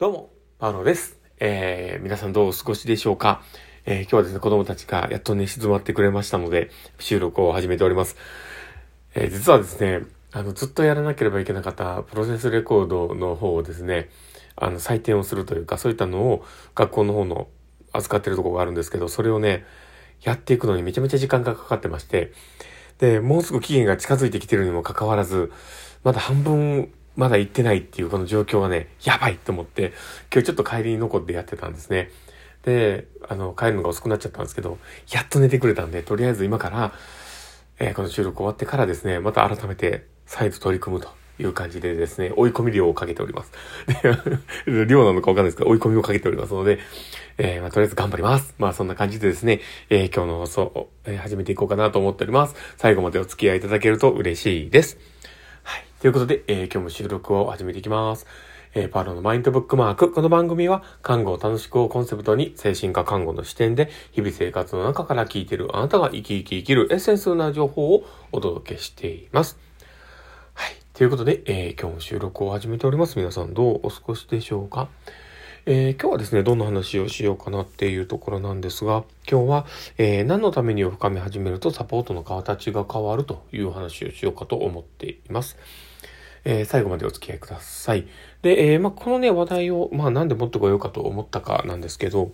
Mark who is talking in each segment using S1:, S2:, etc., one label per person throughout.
S1: どうも、パウロです。えー、皆さんどうお過ごしでしょうか？えー、今日はですね、子供たちがやっとね、静まってくれましたので、収録を始めております。えー、実はですね、あの、ずっとやらなければいけなかったプロセスレコードの方をですね、あの、採点をするというか、そういったのを学校の方の扱ってるところがあるんですけど、それをね、やっていくのにめちゃめちゃ時間がかかってまして、で、もうすぐ期限が近づいてきてるにもかかわらず、まだ半分まだ行ってないっていうこの状況はね、やばいと思って、今日ちょっと帰りに残ってやってたんですね。で、あの、帰るのが遅くなっちゃったんですけど、やっと寝てくれたんで、とりあえず今から、えーこの収録終わってからですね、また改めて再度取り組むという感じでですね、追い込み量をかけております。で 量なのかわかんないですけど、追い込みをかけておりますので、えーまあ、とりあえず頑張ります。まあ、そんな感じでですね、えー今日の放送を、え始めていこうかなと思っております。最後までお付き合いいただけると嬉しいです。ということで、えー今日も収録を始めていきます。えーパーロのマインドブックマーク。この番組は、看護を楽しくをコンセプトに、精神科看護の視点で、日々生活の中から聞いているあなたが生き生き生きるエッセンスな情報をお届けしています。はい。ということで、えー今日も収録を始めております。皆さんどうお過ごしでしょうか？えー今日はですね、どんな話をしようかなっていうところなんですが、今日は、えー何のためにを深め始めるとサポートの形が変わるという話をしようかと思っています。えー最後までお付き合いください。で、えーまあ、このね、話題を、まあ、なんで持ってこようかと思ったかなんですけど、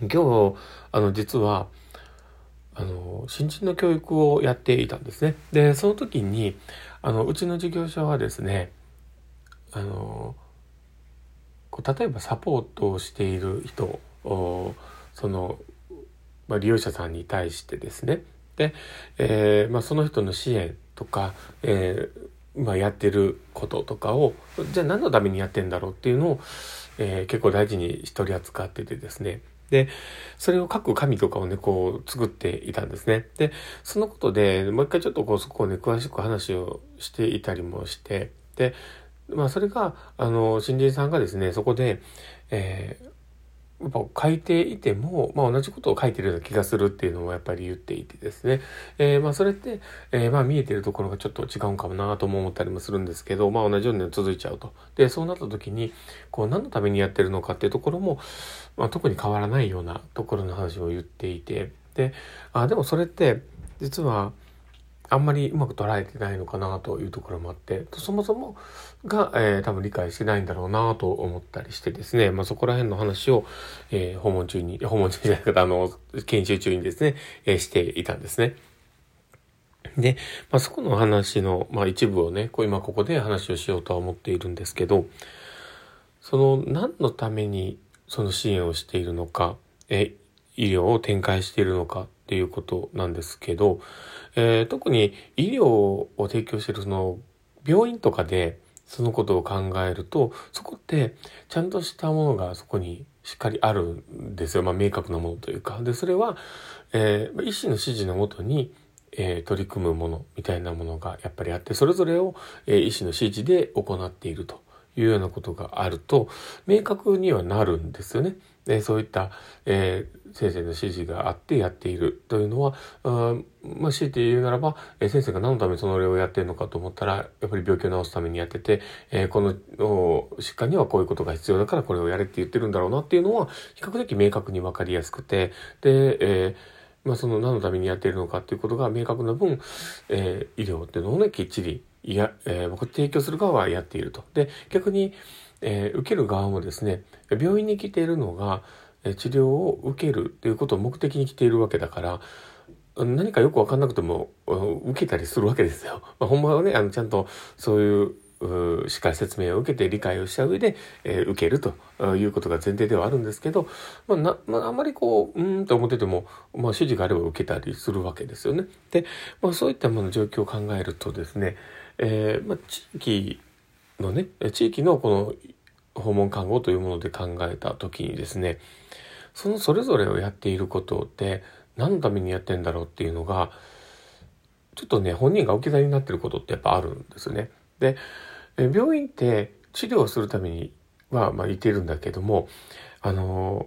S1: 今日、あの、実は、あの、新人の教育をやっていたんですね。で、その時に、あの、うちの事業所はですね、あの、こう例えばサポートをしている人、おその、まあ、利用者さんに対してですね、で、えーまあ、その人の支援とか、えーまあ、やってることとかを、じゃあ何のためにやってんだろうっていうのを、えー結構大事に取り扱っててですね。で、それを書く紙とかをね、こう作っていたんですね。で、そのことで、もう一回ちょっとこう、そこをね、詳しく話をしていたりもして、で、まあそれが、あの、新人さんがですね、そこで、えーやっぱ書いていても、まあ同じことを書いてるような気がするっていうのをやっぱり言っていてですね。えーまあそれって、えーまあ見えてるところがちょっと違うんかもなとも思ったりもするんですけど、まあ同じように続いちゃうと。で、そうなった時に、こう何のためにやってるのかっていうところも、まあ特に変わらないようなところの話を言っていて、で、あ、でもそれって、実は、あんまりうまく捉えてないのかなというところもあって、そもそもが、えー多分理解してないんだろうなと思ったりしてですね、まあそこら辺の話を、えー訪問中に、訪問中じゃないかあの、研修中にですね、えーしていたんですね。で、まあそこの話の、まあ一部をね、こう今ここで話をしようとは思っているんですけど、その何のためにその支援をしているのか、え医療を展開しているのかていうことなんですけど、えー特に医療を提供しているその病院とかでそのことを考えるとそこってちゃんとしたものがそこにしっかりあるんですよ、まあ、明確なものというかでそれは、えー医師の指示のもとに、えー取り組むものみたいなものがやっぱりあってそれぞれを、えー医師の指示で行っているというようなことがあると明確にはなるんですよね。そういった、えー先生の指示があってやっているというのは、あまあ、強いて言うならば、えー先生が何のためにその例をやっているのかと思ったら、やっぱり病気を治すためにやってて、えーこの疾患にはこういうことが必要だからこれをやれって言ってるんだろうなっていうのは、比較的明確にわかりやすくて、で、えまあ、その何のためにやっているのかっていうことが明確な分、え医療っていうのをね、きっちり、いや、えー提供する側はやっていると。で、逆に、えー受ける側もですね、病院に来ているのが、治療を受けるっていうことを目的に来ているわけだから、何かよくわかんなくても、受けたりするわけですよ。まあ、ほんまはね、あの、ちゃんとそういう、しっかり説明を受けて理解をした上で、えー受けるということが前提ではあるんですけど、まあ、な、まあ、あまりこう、うんと思ってても、まあ、指示があれば受けたりするわけですよね。で、まあ、そういったもの状況を考えるとですね、えーまあ、地域のね、地域のこの訪問看護というもので考えた時にですね、そのそれぞれをやっていることって何のためにやってんだろうっていうのが、ちょっとね、本人が置き去りになってることってやっぱあるんですね。で、病院って治療するためには、まあ、いてるんだけども、あの、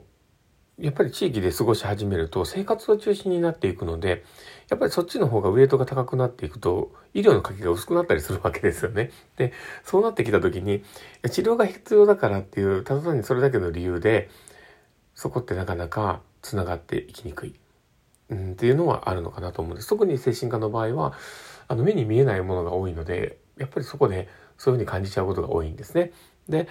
S1: やっぱり地域で過ごし始めると生活が中心になっていくので、やっぱりそっちの方がウエイトが高くなっていくと、医療の鍵が薄くなったりするわけですよね。で、そうなってきた時に、治療が必要だからっていう、ただ単にそれだけの理由で、そこってなかなか繋がっていきにくい、うん、っていうのはあるのかなと思うんです。特に精神科の場合は、あの目に見えないものが多いので、やっぱりそこでそういうふうに感じちゃうことが多いんですね。で、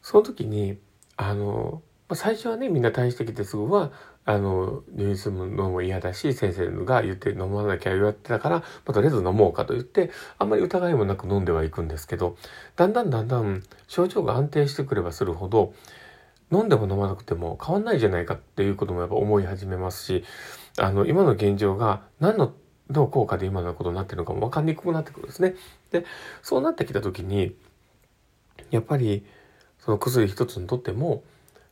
S1: その時に、あの、あ、最初はね、みんな退院してきてすぐは、あの、入院するのも嫌だし、先生が言って飲まなきゃ言われてたから、まあ、とりあえず飲もうかと言って、あんまり疑いもなく飲んではいくんですけど、だんだんだんだん症状が安定してくればするほど、飲んでも飲まなくても変わんないじゃないかっていうこともやっぱ思い始めますし、あの、今の現状が何のの効果で今のことになってるのかも分かんにくくなってくるんですね。で、そうなってきた時に、やっぱり、その薬一つにとっても、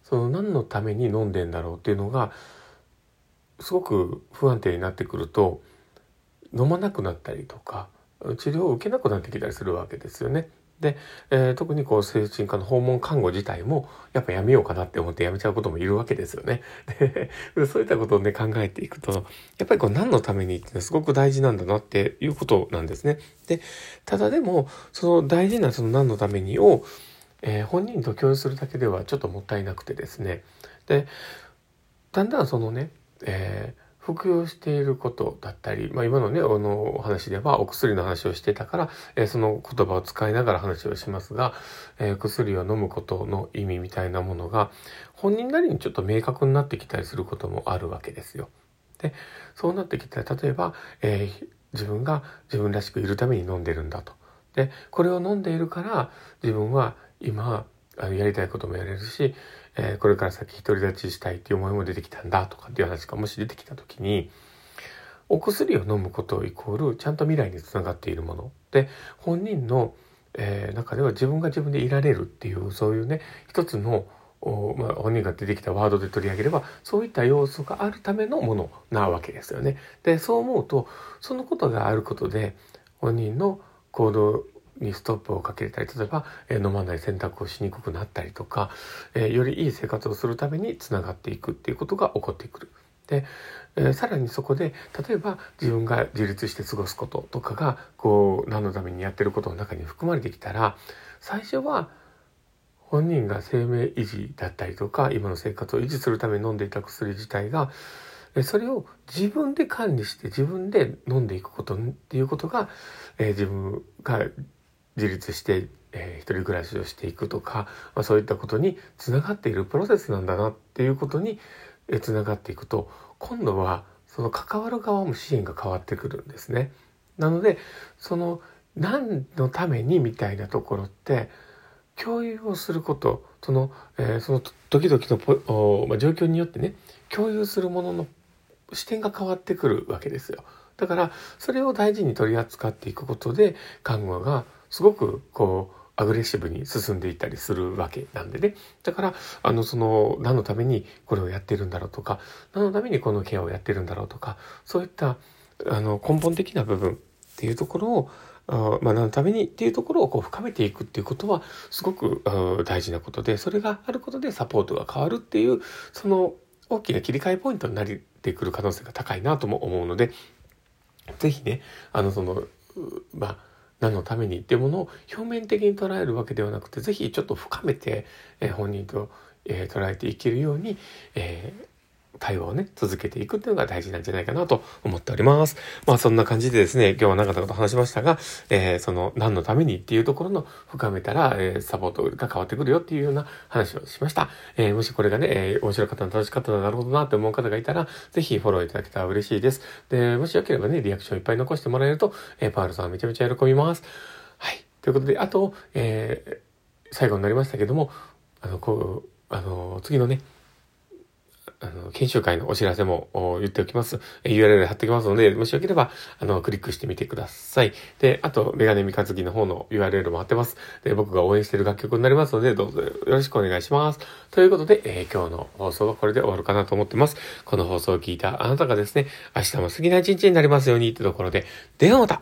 S1: その何のために飲んでんだろうっていうのがすごく不安定になってくると飲まなくなったりとか治療を受けなくなってきたりするわけですよね。で、えー、特にこう精神科の訪問看護自体もやっぱやめようかなって思ってやめちゃうこともいるわけですよね。で そういったことをね考えていくとやっぱりこう何のためにってすごく大事なんだなっていうことなんですね。でただでもその大事なその何のためにをえー、本人と共有するだけではちょっともったいなくてですねでだんだんそのね、えー、服用していることだったり、まあ、今のねあのお話ではお薬の話をしてたから、えー、その言葉を使いながら話をしますが、えー、薬を飲むことの意味みたいなものが本人なりにちょっと明確になってきたりすることもあるわけですよ。でそうなってきたら例えば、えー、自分が自分らしくいるために飲んでるんだと。でこれを飲んでいるから自分は今あのやりたいこともやれるし、えー、これから先独り立ちしたいっていう思いも出てきたんだとかっていう話がもし出てきた時にお薬を飲むことイコールちゃんと未来につながっているもので本人の、えー、中では自分が自分でいられるっていうそういうね一つのまあ、本人が出てきたワードで取り上げればそういった要素があるためのものなわけですよね。でそう思うとそのことがあることで本人の行動にストップをかけたり例えば、え、飲まない選択をしにくくなったりとか、え、よりいい生活をするためにつながっていくっていうことが起こってくる。で、えー、さらにそこで例えば自分が自立して過ごすこととかがこう何のためにやってることの中に含まれてきたら最初は本人が生命維持だったりとか今の生活を維持するために飲んでいた薬自体がそれを自分で管理して自分で飲んでいくことっていうことが、えー、自分が自立して、えー、一人暮らしをしていくとか、まあ、そういったことにつながっているプロセスなんだなっていうことに、えー、つながっていくと今度はその関わる側も支援が変わってくるんですね。なのでその何のためにみたいなところって共有をすることその,、えー、その時々のポ、まあ、状況によってね共有するものの視点が変わってくるわけですよ。だからそれを大事に取り扱っていくことで看護がすごくこうアグレッシブに進んでいったりするわけなんでね。だから、あの、その、何のためにこれをやってるんだろうとか、何のためにこのケアをやってるんだろうとか、そういった、あの、根本的な部分っていうところを、まあ、何のためにっていうところをこう深めていくっていうことはすごく大事なことで、それがあることでサポートが変わるっていう、その大きな切り替えポイントになってくる可能性が高いなとも思うので、ぜひね、あの、その、まあ、何のためにっていうものを表面的に捉えるわけではなくて、ぜひちょっと深めて、えー、本人と、えー、捉えていけるように、えー対話をね、続けていくっていうのが大事なんじゃないかなと思っております。まあそんな感じでですね、今日は長々と話しましたが、えー、その何のためにっていうところの深めたら、えー、サポートが変わってくるよっていうような話をしました。えー、もしこれがね、え、面白かった楽しかったななるほどなって思う方がいたら、ぜひフォローいただけたら嬉しいです。で、もしよければね、リアクションいっぱい残してもらえると、え、パールさんめちゃめちゃ喜びます。はい。ということで、あと、え、最後になりましたけども、あの、こう、あの、次のね、あの、研修会のお知らせも言っておきます。URL 貼っておきますので、もしよければ、あの、クリックしてみてください。で、あと、メガネ三日月の方の URL も貼ってます。で、僕が応援している楽曲になりますので、どうぞよろしくお願いします。ということで、えー、今日の放送はこれで終わるかなと思ってます。この放送を聞いたあなたがですね、明日も過ぎない一日になりますようにってところで、ではまた